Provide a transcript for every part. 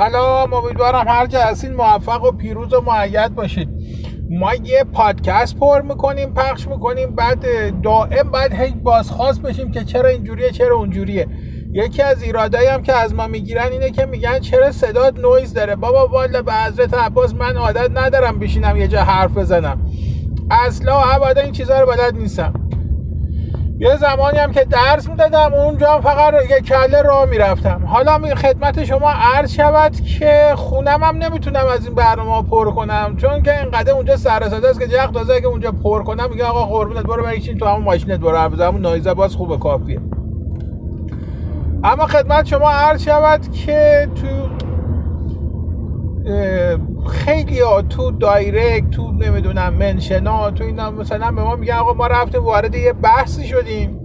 سلام امیدوارم هر جا هستین موفق و پیروز و موید باشید ما یه پادکست پر می‌کنیم پخش می‌کنیم بعد دائم بعد هی بازخواست بشیم که چرا اینجوریه چرا اونجوریه. یکی از ایرادایی هم که از ما می‌گیرن اینه که میگن چرا صدات نویز داره؟ بابا والا به حضرت عباس من عادت ندارم بشینم یه جا حرف بزنم. اصلا ابدا این چیزها رو بلد نیستم. یه زمانی هم که درس می‌دادم اونجا فقط یه کله راه می‌رفتم. حالا می خدمت شما عرض شود که خونم هم نمی‌تونم از این برنامه پر کنم چون که اینقدر اونجا سر است که جق تازه که اونجا پر کنم میگه آقا قربونت برو بشین تو همون ماشینت برو عرض همون نایزه باز خوبه کافیه. اما خدمت شما عرض شود که تو خیلی ها تو direct تو نمی‌دونم mention ا تو اینا مثلا به ما میگن آقا ما رفتیم وارد یه بحثی شدیم.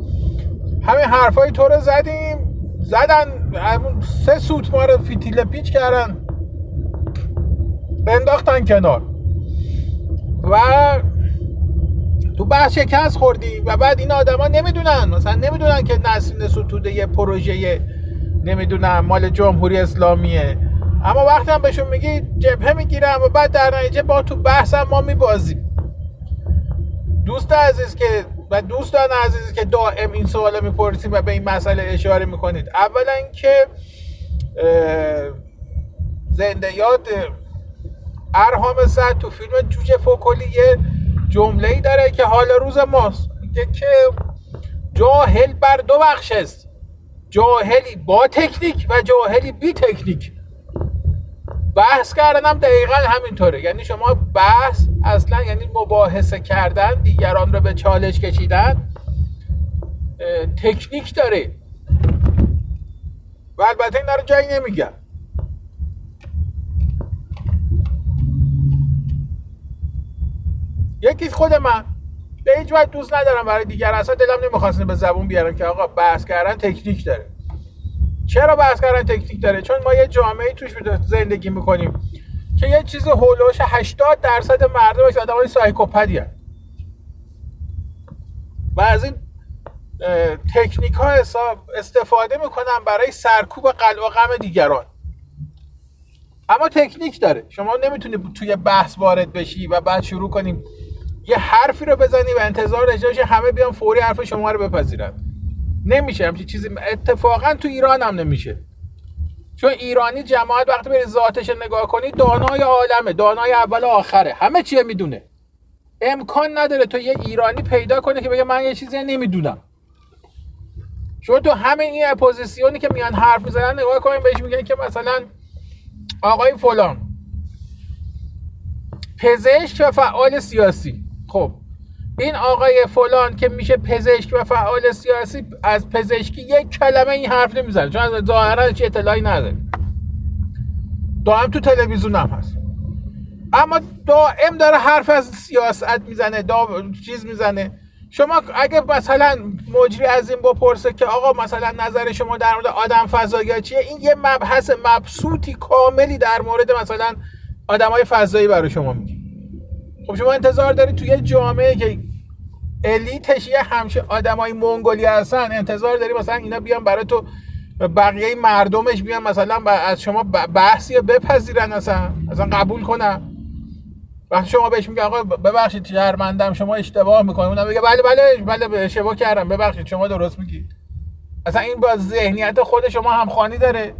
همین حرفای تو رو زدیم. زدن سه سوت ما رو فیتیله پیچ کردن. انداختن کنار. و تو بحث شکست خوردی و بعد این آدما نمی‌دونن. مثلا نمی‌دونن که نسرین ستوده یه پروژه نمی‌دونم مال جمهوری اسلامیه. اما وقتی هم بهشون میگی جبهه می‌گیرم و بعد در نتیجه با تو بحث هم ما میبازیم. دوست عزیز که و دوستان عزیزی که دائم این سوال می‌پرسیم و به این مسئله اشاره می‌کنید. اولا اینکه زنده یاد ارهام صد تو فیلم جوجه فوکلی یه جمله ای داره که حال روز ماست. میگه که جاهل بر دو بخش است جاهلی با تکنیک و جاهلی بی تکنیک. بحث کردن هم دقیقا همینطوره. یعنی شما بحث اصلا یعنی مباحثه کردن دیگران رو به چالش کشیدن تکنیک داره. و البته این رو جایی نمیگم. یکی خود من به هیچ وقت دوست ندارم برای دیگر اصلا دلم نمی‌خواست به زبون بیارم که آقا بحث کردن تکنیک داره. چرا بحث کردن تکنیک داره؟ چون ما یه جامعه توش زندگی می‌کنیم که یه چیز هولوش 80 درصد مردمش آدمای سایکوپدی و از این تکنیک ها استفاده می‌کنن برای سرکوب قلب و غم دیگران. اما تکنیک داره. شما نمی‌تونی توی بحث وارد بشی و بعد شروع کنیم یه حرفی رو بزنی و انتظار داشته همه بیان فوری حرف شما رو بپذیرن. نمیشه همچین چیزی. اتفاقا تو ایران هم نمیشه. چون ایرانی جماعت وقتی بری ذاتش نگاه کنی دانای عالمه دانای اول و آخره. همه چیه می‌دونه. امکان نداره تو یه ایرانی پیدا کنه که بگه من یه چیزی نمی‌دونم. شما تو همه این اپوزیسیونی که میان حرف می‌زنن نگاه کنیم بهش میگن که مثلا آقای فلان. پزشک و فعال سیاسی. خب این آقای فلان که میشه پزشک و فعال سیاسی از پزشکی یک کلمه این حرف نمی‌زنه چون از ظاهرا چه اطلاعی نداره دائم تو تلویزیون هم هست. اما دائم داره حرف از سیاست می‌زنه دا... چیز می‌زنه. شما اگه مثلا مجری از این بپرسه که آقا مثلا نظر شما در مورد آدم فضایی چیه این یه مبحث مبسوطی کاملی در مورد مثلا آدمای فضایی برای شما خب شما انتظار دارید توی جامعه که الیتش یه همشه آدمای منگولی هستن انتظار داری مثلا اینا بیان برای تو بقیه مردمش بیان مثلا از شما بحثی بپذیرن اصلا اصلا قبول کنن؟ وقتی شما بهش میگه آقا ببخشید شهرمندم شما اشتباه می‌کنید اونم میگه بله بله بله اشتباه کردم ببخشید شما درست میگید اصلا این با ذهنیت خود شما همخوانی داره.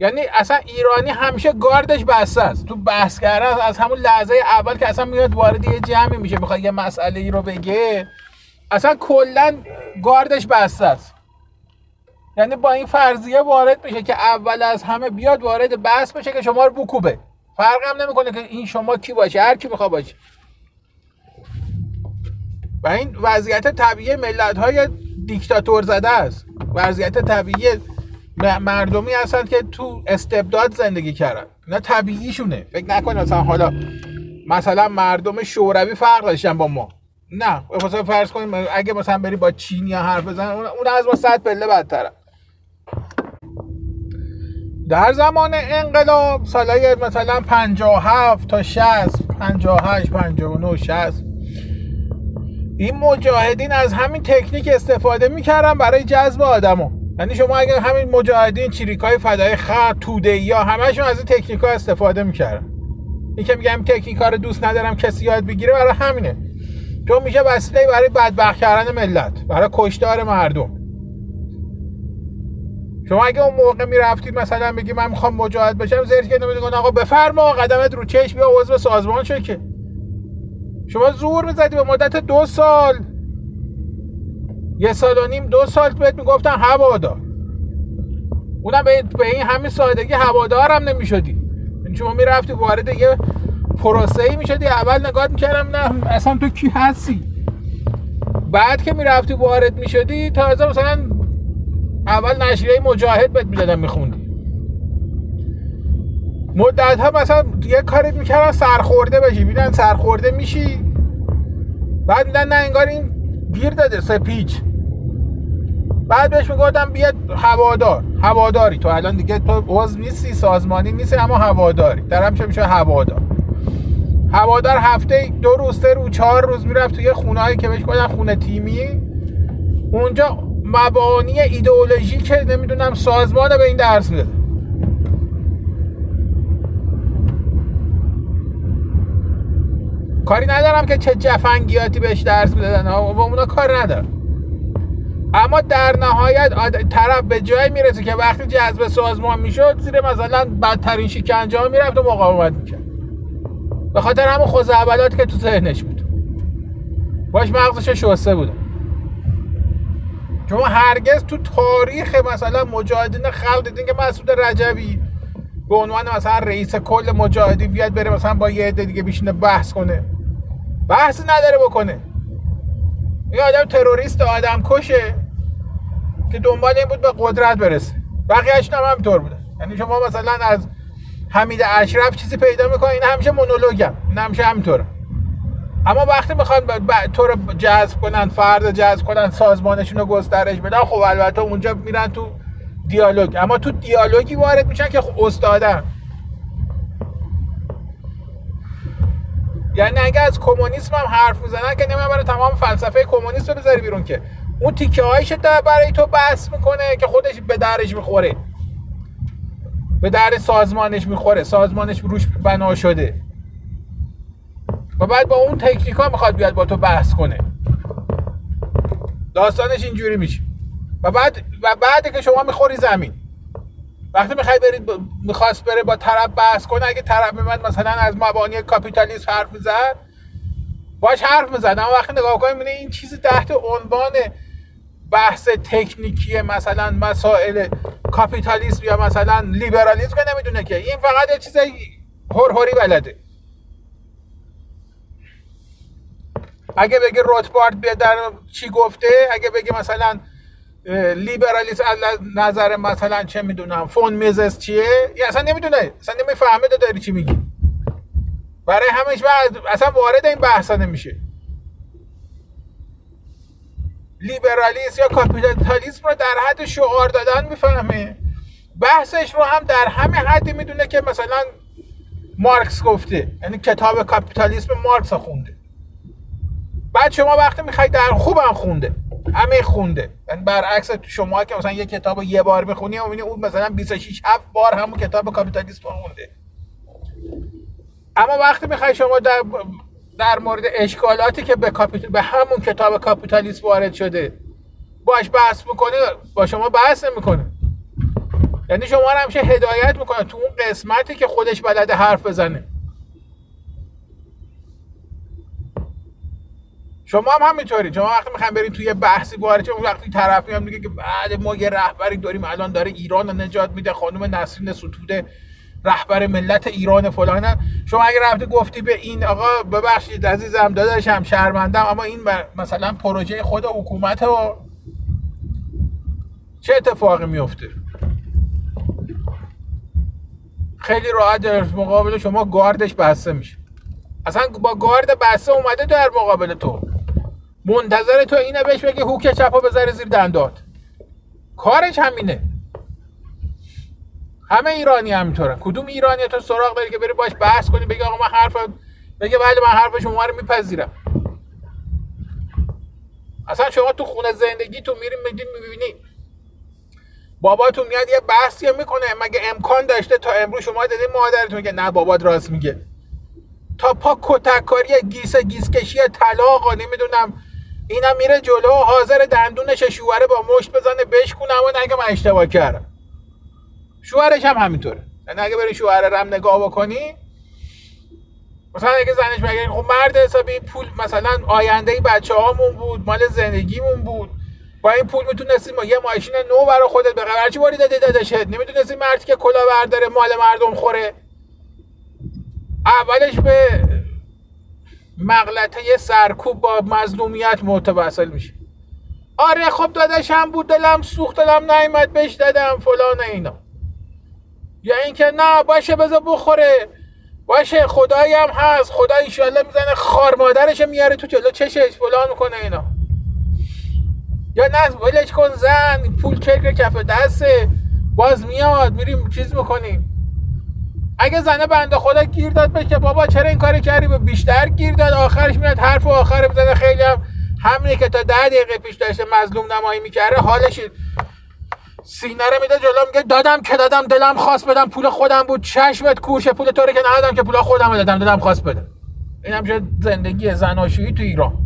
یعنی اصلا ایرانی همیشه گاردش بسته است. تو بحث کردن از همون لحظه اول که اصلا میاد وارد یه جمعی میشه می‌خواد یه مسئله ای رو بگه اصلا کلا گاردش بسته است. یعنی با این فرضیه وارد میشه که اول از همه بیاد وارد بحث بشه که شما رو بکوبه. فرق هم نمی‌کنه که این شما کی باشه هر کی می‌خواد باشه. و این وضعیت طبیعی ملت های دیکتاتور زده است. وضعیت طبیعی مردمی هستن که تو استبداد زندگی کردن. اینا طبیعیشونه. فکر نکنید مثلا حالا مثلا مردم شوروی فرق داشتن با ما. نه مثلا فرض کنیم اگه مثلا بری با چینی حرف بزن اون از ما صد پله بدتره. در زمان انقلاب سالای مثلا 57 تا 60 58 59 60 این مجاهدین از همین تکنیک استفاده می‌کردن برای جذب آدمو. یعنی شما اگر همین مجاهدین چریکای فدای خط توده یا همشون از این تکنیک ها استفاده می‌کردن. این که میگم تکنیک رو دوست ندارم کسی یاد بگیره برای همینه. چون میشه وسیله برای بدبخت کردن ملت برای کشتار مردم. شما اگه اون موقع می‌رفتید مثلا بگی من می‌خوام مجاهد بشم زیر که نمی‌دونن آقا بفرما قدمت رو چشم بیا عضو سازمان شو که. شما زور می‌زدی به مدت دو سال. یه سال و نیم دو سال بهت می‌گفتن هوادار. اونم به این همین سادگی هوادارم نمی‌شدی. یعنی شما می‌رفتی وارد یه پروسه ای می‌شدی اول نگاه می‌کردم نه اصلا تو کی هستی؟ بعد که می‌رفتی وارد می‌شدی تازه مثلا اول نشریه مجاهد بهت می‌دادن میخوندی. مدت ها مثلا یه کاری می‌کردن سرخورده بشی. میدن سرخورده میشی. بعد میدن نه انگار این گیر داده سپیچ. بعد بهش می‌گفتم بیاد هوادار هواداری. تو الان دیگه تو عضو نیستی سازمانی نیستی اما هواداری. در چه میشه هوادار. هوادار هفته دو روز سه روز چهار روز می‌رفت توی خونه هایی که بهش گفتن خونه تیمی. اونجا مبانی ایدئولوژی که نمی‌دونم سازمان به این درس میده. کاری ندارم که چه جفنگیاتی بهش درس می‌دادن و اونا کار ندارم اما در نهایت طرف به جای می‌رسه که وقتی جذب سازمان می‌شد زیر مثلا بدترین شکنجه ها می‌رفت و مقاومت می‌کرد. به خاطر همون خوزعبلات که تو ذهنش بود. باش مغزش شسته بود شما هرگز تو تاریخ مثلا مجاهدین خلق دیدین که مسعود رجبی به عنوان مثلا رئیس کل مجاهدین بیاد بره مثلا با یه عده دیگه بیشینه بحث کنه. بحث نداره بکنه. یه آدم تروریست آدم کشه که دنبال این بود به قدرت برسه. بقیهش هم همینطور بوده. یعنی شما مثلا از حمید اشرف چیزی پیدا می‌کنه این همیشه مونولوگم این همیشه همینطوره. اما وقتی می‌خوان تو رو جذب کنن فرد جذب کنن سازمانشون رو گسترش بدن خب البته اونجا میرن تو دیالوگ. اما تو دیالوگی وارد میشن که استادن. یعنی اگه از کمونیسم هم حرف می‌زنن که نمی‌دونم برای تمام فلسفه کمونیسم رو بذاری بیرون که. اون تیکه هایش برای تو بحث می‌کنه که خودش به درش می‌خوره. به در سازمانش می‌خوره. سازمانش روش بنا شده. و بعد با اون تکنیکا می‌خواد بیاد با تو بحث کنه. داستانش اینجوری میشه. و بعد و بعد که شما می‌خوری زمین. وقتی می‌خوای برید می‌خواست بره با طرف بحث کنه اگه طرف میمد مثلا از مبانی کاپیتالیسم حرف می‌زد باش حرف می‌زد. اما وقتی نگاه کنیم این چیزی تحت عنوان بحث تکنیکی مثلا مسائل کاپیتالیسم یا مثلا لیبرالیسم که نمی‌دونه که. این فقط یه چیز هوری بلده. اگه بگه روتبارد بیاد در چی گفته اگه بگه مثلا لیبرالیسم از نظر مثلا چه می‌دونم فون میزس چیه؟ یا اصلا نمی‌دونه اصلا نمی‌فهمه داری چی میگی. برای همش اصلا وارد این بحثا نمیشه. لیبرالیسم یا کاپیتالیسم رو در حد شعار دادن می‌فهمه. بحثش رو هم در همه حدی می‌دونه که مثلا مارکس گفته یعنی کتاب کاپیتالیسم مارکس خونده. بعد شما وقتی می‌خوای در خوبم خونده. همه خونده. یعنی برعکس شما که مثلا یه کتاب یه بار بخونی و اون مثلا 26 7 بار همون کتاب کاپیتالیسم خونده. اما وقتی می‌خوای شما در در مورد اشکالاتی که به, کاپیت... به همون کتاب کاپیتالیسم وارد شده باش بحث می‌کنه با شما بحث نمی‌کنه. یعنی شما رو همیشه هدایت می‌کنه تو اون قسمتی که خودش بلده حرف بزنه. شما هم همینطوری. شما وقتی می‌خوایم برید توی بحثی وارد اون وقتی طرف میام میگه که بعد ما یه رهبری داریم الان داره ایران رو نجات میده خانم نسرین ستوده رهبر ملت ایران فلان. شما اگر رفتی گفتی به این آقا ببخشید عزیزم داداشم شرمندم اما این مثلا پروژه خود حکومت و چه اتفاقی میفته خیلی راحت در مقابل شما گاردش بسته میشه. اصلا با گارد بسته اومده در مقابل تو. منتظر تو اینه بهش بگه هوک چپا بذاره زیر دندات. کارش همینه. همه ایرانی همینطورن. کدوم ایرانی تو سراغ داری که بری باش بحث کنی بگی آقا من حرف بگه بله من حرف شما رو میپذیرم. اصلا شما تو خونه زندگی تو میری میدین می‌بینی. باباتون میاد یه بحثی می‌کنه. مگه امکان داشته تا امروز شما دیدین مادرتون که نه بابات راست میگه. تا پا کتککاری گیس گیس کشی طلاق نمی‌دونم. اینم میره جلو حاضر دندونش شوهره با مشت بزنه بشکونه و نگه من اشتباه کردم. شوهرش هم همینطوره. یعنی اگه بری شوهر رم نگاه بکنی مثلا اگه زنش بگه خب مرد حسابی پول مثلا آینده بچه هامون بود مال زندگیمون بود. با این پول می‌تونستیم یه ماشین نو برای خودت بخری هرچی باری داده داداشت نمی‌تونستی مردی که کلا برداره مال مردم خوره. اولش به مغلطه سرکوب با مظلومیت متوسل میشه. آره خب داداشم بود دلم سوخت دلم نیمد بهش دادم فلان اینا. یا اینکه نه باشه بذار بخوره. باشه خدایی هم هست. خدا ایشالله می‌زنه خار مادرش میاره تو جلو چشش فلان می‌کنه اینا. یا نه ولش کن زن. پول چک کف دسته. باز میاد میریم چیز می‌کنیم. اگه زنه بنده خدا گیر داد بشه بابا چرا این کاری کردی؟ به بیشتر گیر داد. آخرش میاد حرف و آخر می‌زنه. خیلی هم همینه که تا ده دقیقه پیش داشته مظلوم نمایی می‌کرده. حالش سینه رو میده جلو میگه دادم که دادم دلم خواست بدم. پول خودم بود. چشمت کوشه. پول طوری که ندادم که پول خودم دادم. دلم خواست بدم. این هم زندگی زناشویی تو ایران.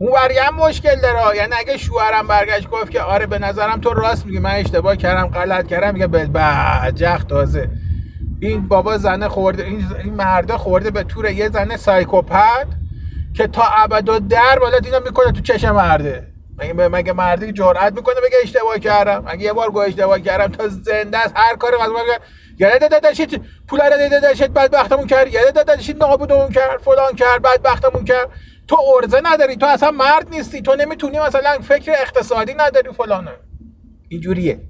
اون هم مشکل داره. یعنی اگه شوهرم برگشت گفت که آره به نظرم تو راست میگی. من اشتباه کردم غلط کردم میگه به جخ تازه. این بابا زنه خورده این مرده خورده به طور یه زنه سایکوپت که تا ابد و در بالا دینا می‌کنه تو چشم مرده. مگه مگه مردی جرأت می‌کنه بگه اشتباه کردم؟ اگه یه بار گو اشتباه کردم؟ تا زنده است هر کاری از من یعنی داداشید پول رو داداشید بدبختمون کرد. یعنی داداشید نابودمون کرد فلان کرد بدبختمون کرد. تو ارزه نداری تو اصلا مرد نیستی تو نمی‌تونی مثلا فکر اقتصادی نداری فلانه. اینجوریه.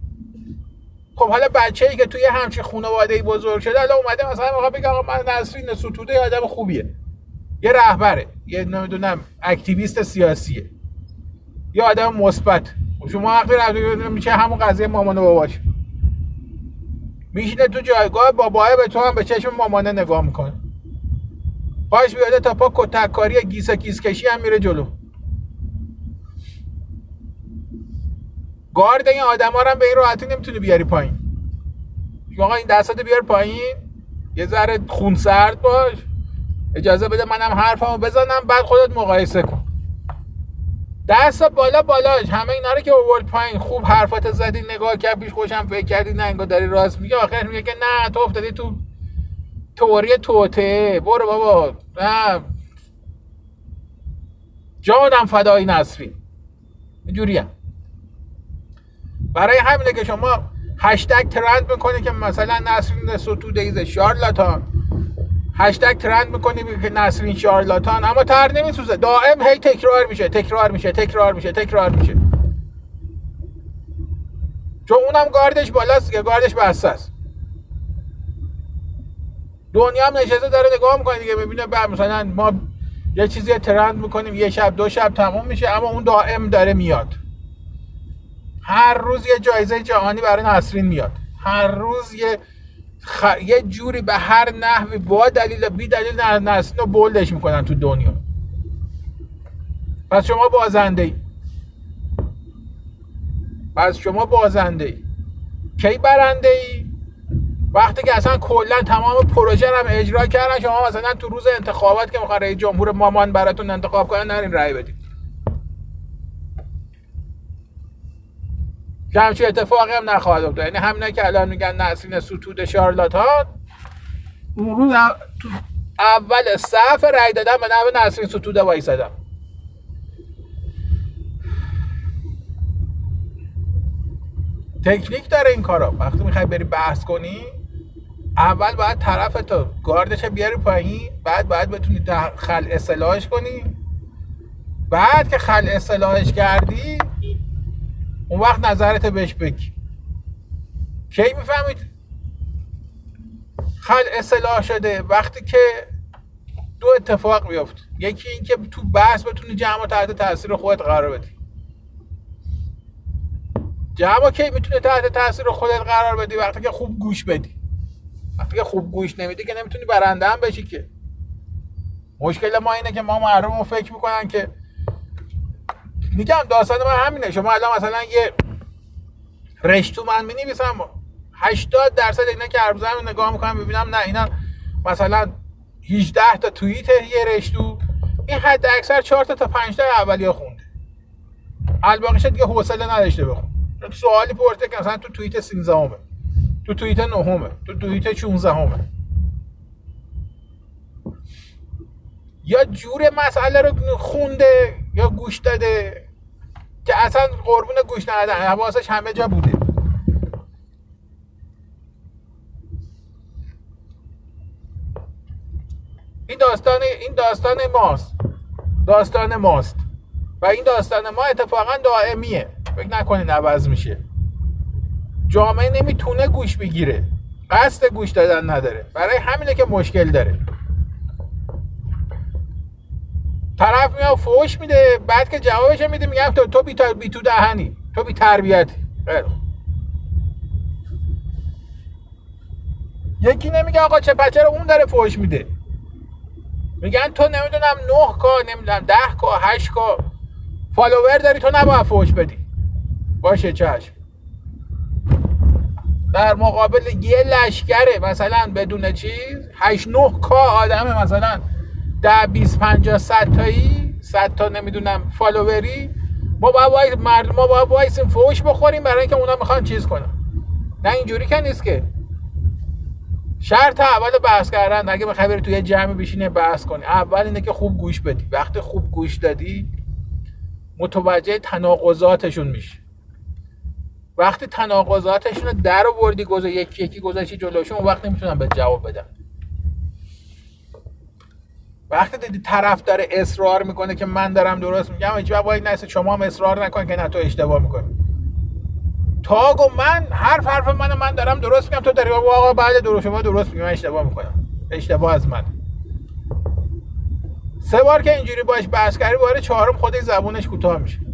خب حالا بچه ای که توی همچین خانواده ای بزرگ شده حالا اومده مثلا می‌خواد بگه آقا من نسرین ستوده آدم خوبیه. یه رهبره یه نمی‌دونم activist سیاسیه. یه آدم مثبت. شما وقتی میشه همون قضیه مامان و باباش. میشینه تو جایگاه باباه به تو هم به چشم مامانه نگاه می‌کنه. پاش بیاده تا پا کتککاری گیس گیس کشی هم میره جلو. گارد این آدم ها هم به این راحتی نمی‌تونی بیاری پایین. آقا این دستات بیار پایین. یه ذره خون سرد باش. اجازه بده منم حرفمو بزنم بعد خودت مقایسه کن. دست بالا بالاش. همه اینا رو که اوورد پایین. خوب حرفات زدی نگاه کرد پیش خوشم فکر کردی نه انگار داری راست میگه آخر میگه که نه تو افتادی تو توری توته. برو بابا. نه. جانم فدای نصری. اینجوری برای همینه که شما هشتگ ترند می‌کنی که مثلا نسرین ستوده ایز شارلاتان. هشتگ ترند می‌کنی که نسرین شارلاتان. اما تر نمیسوزه. دائم هی تکرار میشه. تکرار میشه. تکرار میشه. تکرار میشه. چون اونم گاردش بالاست که گاردش بسته است. دنیا هم نشسته داره نگاه می‌کنه دیگه ببینه بعد مثلا ما یه چیزی ترند می‌کنیم یه شب دو شب تموم میشه اما اون دائم داره میاد. هر روز یه جایزه جهانی برای نسرین میاد. هر روز یه خ... یه جوری به هر نحوی با دلیل بی دلیل نسرین رو بولدش می‌کنن تو دنیا. پس شما بازنده ای پس شما بازنده ای کی برنده ای وقتی که اصلا کلا تمام پروژه رو اجرا کردن شما مثلا تو روز انتخابات که می‌خوان رئیس جمهور مامان براتون انتخاب کنن نرین رأی بدید که همچین اتفاقی هم نخواهد افتاد. یعنی همینا که الان میگن نسرین ستود شارلاتان اون روز اول صف رأی دادن به نوع نسرین ستوده وایسادم. تکنیک داره این کارا وقتی می‌خوای بری بحث کنی اول باید طرف تو گاردش بیاری پایین بعد باید بتونی خل اصلاحش کنی. بعد که خل اصلاحش کردی اون وقت نظرت بهش بگی. کی می‌فهمید؟ خل اصلاح شده وقتی که دو اتفاق بیفت یکی این که تو بحث بتونی جمع تحت تاثیر خودت قرار بدی. جمع کی می‌تونه تحت تاثیر خودت قرار بدی وقتی که خوب گوش بدی؟ وقتی که خوب گوش نمیدی که نمی‌تونی برنده هم بشی که. مشکل ما اینه که ما مردم رو فکر می‌کنن که میگم داستان من همینه. شما الان مثلا یه رشتو من می نویسم 80 درصد اینا که هر نگاه می‌کنم ببینم نه اینا مثلا 18 تا توییت یه رشتو. این حد اکثر 4 تا تا 5 تا اولیه خونده. الباقیش دیگه حوصله نداشته بخون. سوالی پرسیده که مثلا تو توییت 13 همه تو توییت 9 همه تو توییت 16 همه یا جور مسئله رو خونده یا گوش داده که اصلا قربون گوش ندادن. حواسش همه جا بوده. این داستان این داستان ماست. داستان ماست. و این داستان ما اتفاقا دائمیه. فکر نکنین عوض میشه. جامعه نمی‌تونه گوش بگیره. قصد گوش دادن نداره. برای همینه که مشکل داره. طرف میاد فوش میده بعد که جوابش میده میگم تو تو بی, بی تو دهنی. تو بی تربیتی. یکی نمیگه آقا چه پچه رو اون داره فوش میده. میگن تو نمی‌دونم 9 کا نمی‌دونم 10 کا 8 کا. فالوور داری تو نباید فوش بدی. باشه چشم. در مقابل یه لشکره مثلا بدون چیز 8 9 کا آدم مثلا. 10 20 50 100 تایی 100 تا نمی‌دونم فالووری. ما باید مرد ما باید وایسیم فوش بخوریم برای اینکه اونا می‌خوان چیز کنن. نه اینجوری که نیست که. شرط اول بحث کردن اگه بخوای بری توی جمع بشینه بحث کنی. اول اینه که خوب گوش بدی. وقتی خوب گوش دادی متوجه تناقضاتشون میشه وقتی تناقضاتشون رو در آوردی گذاشتی یکی یکی گذاشتی جلوشون اون وقت نمی‌تونن به جواب بدن. وقتی دیدی طرف داره اصرار می‌کنه که من دارم درست میگم هیچ وقت نست شما هم اصرار نکن که نه تو اشتباه می‌کنی. تاگ و من حرف حرف من من دارم درست میگم تو داری آقا بعد درست شما درست میگم من اشتباه می‌کنم. اشتباه از من. سه بار که اینجوری باش بحث کردی بار چهارم خودش زبونش کوتاه میشه.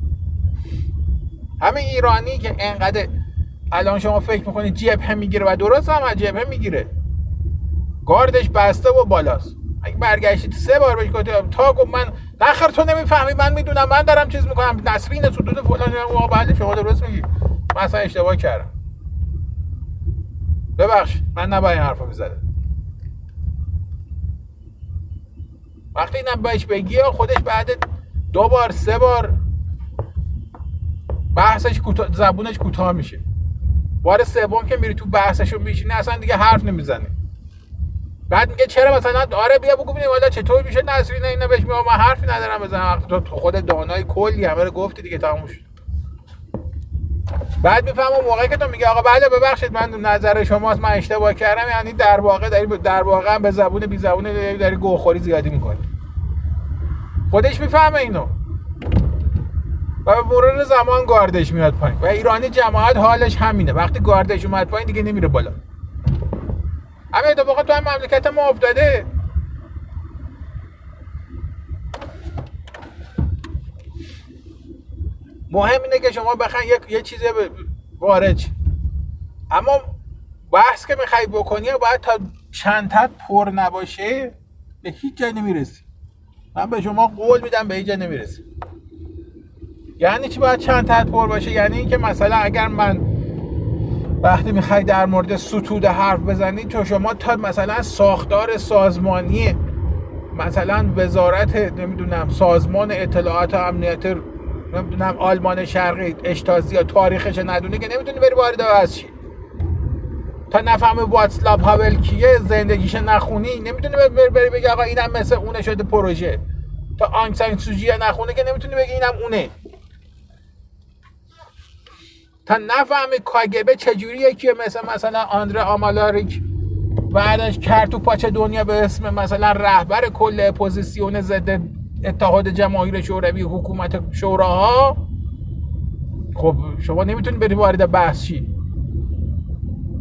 همین ایرانی که انقدر الان شما فکر می‌کنید جبهه می‌گیره و درست هم از جبهه می‌گیره. گاردش بسته و بالاست. اگه برگشتید سه بار بهش گفتم تا گفت من نخر تو نمی‌فهمی من می‌دونم من دارم چیز می‌کنم. نسرین سدود فلان آقا بله شما درست میگی. من اصلا اشتباه کردم. ببخش من نباید این می‌زده وقتی اینم بهش بگی خودش بعد دو بار سه بار بحثش کوتا... زبونش کوتاه میشه. بار سوم که میری تو بحثشو میشینه اصلا دیگه حرف نمی‌زنه بعد میگه چرا مثلا آره بیا بگو ببینیم حالا چطور میشه نسرین اینا بهش میگم من حرفی ندارم بزنم تو خود دانای کلی همه رو گفتی دیگه تموم بعد می‌فهمم موقعی که تو میگه آقا بله ببخشید من نظر شماست من اشتباه کردم یعنی در واقع داری در واقع به زبون بی زبون داری گوخوری زیادی می‌کنی. خودش می‌فهمه اینو. و به مرور زمان گاردش میاد پایین. و ایرانی جماعت حالش همینه. وقتی گاردش اومد پایین دیگه نمیره بالا. همه اتفاقات تو هم مملکت ما افتاده. مهم اینه که شما بخواین یک یه چیزی وارد اما بحث که می‌خوای بکنی باید تا چندتت پر نباشه به هیچ جای نمی‌رسی. من به شما قول میدم به هیچ جای نمی‌رسی. یعنی چی باید چند پر باشه؟ یعنی اینکه مثلا اگر من وقتی می‌خوای در مورد ستوده حرف بزنی تو شما تا مثلا ساختار سازمانی مثلا وزارت نمی‌دونم سازمان اطلاعات و امنیت نمی‌دونم آلمان شرقی اشتازی یا تاریخش ندونه که نمی‌تونی بری وارد از چی تا نفهم واتسلاو هاول کیه زندگیش نخونی نمی‌تونی بری, بری بگی آقا اینم مثل اونه شده پروژه. تا آنگ سوچیه نخونه که نمی‌تونی بگی اینم اونه. تا نفهمی کاگبه چجوری یکیه مثل مثلا آندره آمالاریک بعدش کرد تو پاچه دنیا به اسم مثلا رهبر کل اپوزیسیون ضد اتحاد جماهیر شوروی حکومت شوراها؟ خب شما نمی‌تونید بری وارد بحث شی.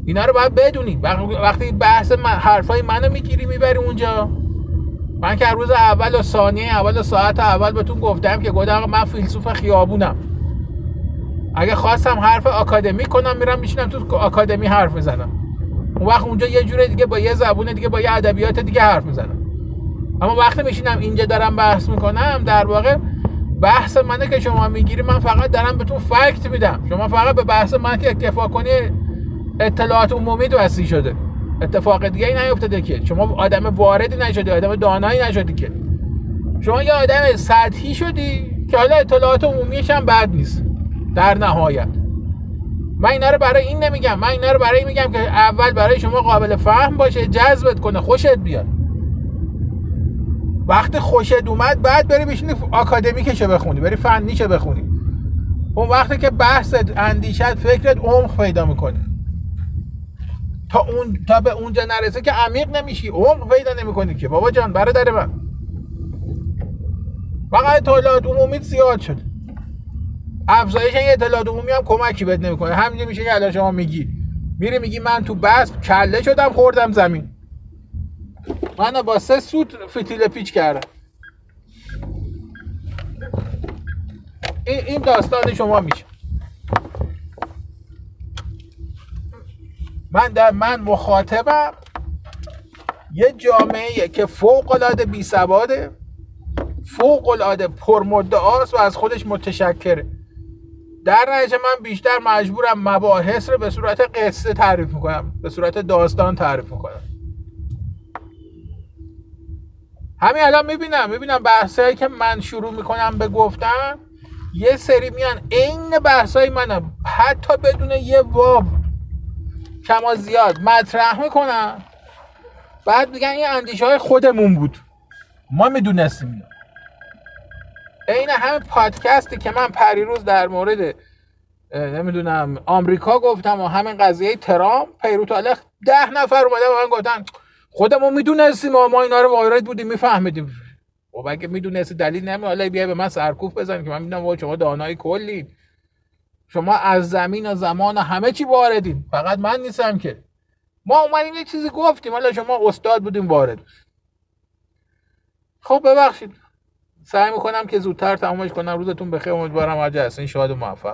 اینا رو باید بدونی وقتی بحث من حرفای منو می‌گیری می‌بری اونجا. من که روز اول و ثانیه اول و ساعت اول بهتون گفتم که گفتم من فیلسوف خیابونم. اگه خواستم حرف آکادمی کنم میرم میشینم تو آکادمی حرف می‌زنم. اون وقت اونجا یه جوره دیگه با یه زبون دیگه با یه ادبیات دیگه حرف می‌زنم. اما وقتی میشینم اینجا دارم بحث می‌کنم در واقع بحث منه که شما می‌گیری من فقط دارم بهتون فکت میدم. شما فقط به بحث من که اکتفا کنی اطلاعات عمومی وسیع شده. اتفاق دیگه ای نیفتاده که. شما آدم واردی نشدی آدم دانایی نشدی که. شما یه آدم سطحی شدی که حالا اطلاعات عمومیش هم بد نیست. در نهایت. من اینا رو برای این نمیگم من اینا رو برای میگم که اول برای شما قابل فهم باشه جذبت کنه خوشت بیاد. وقتی خوشت اومد بعد بری بشینی آکادمیکشو بخونی بری فنیشو بخونی. اون وقتی که بحثت اندیشت فکرت عمق پیدا می‌کنه. تا اون تا به اونجا نرسه که عمیق نمیشی عمق پیدا نمی‌کنی که. بابا جان برادر من. فقط اطلاعات عمومی زیاد شد. افزایش این اطلاعات عمومی هم کمکی بهت نمی‌کنه. همینجوری میشه که الان شما میگی. میری میگی من تو بس کله شدم خوردم زمین. من با سه سوت فتیل پیچ کردم. این داستان شما میشه. من در من مخاطبم. یه جامعه که فوق العاده بی سواده فوق العاده پرمدعاست و از خودش متشکره. در نتیجه من بیشتر مجبورم مباحث رو به صورت قصه تعریف می‌کنم. به صورت داستان تعریف می‌کنم. همین الان می‌بینم می‌بینم بحثایی که من شروع می‌کنم به گفتن یه سری میان عین بحثای منم. حتی بدون یه واو. کما زیاد. مطرح می‌کنن بعد میگن این اندیشه های خودمون بود. ما می‌دونستیم عین همین پادکستی که من پریروز در مورد نمی‌دونم آمریکا گفتم و همین قضیه ترامپ پیرو تالخ ده نفر اومده و من گفتن خودمون می‌دونستیم ما اینا رو وارد بودیم میفهمیدیم. و خب اگه می‌دونستی دلیل نمی حالا بیا به من سرکوف بزن که من می‌دونم شما دانای کلی. شما از زمین و زمان و همه چی واردین. فقط من نیستم که. ما اومدیم یه چیزی گفتیم حالا شما استاد بودیم وارد. خب ببخشید. سعی می‌کنم که زودتر تمامش کنم. روزتون بخیر. امیدوارم هر این شاد و موفق.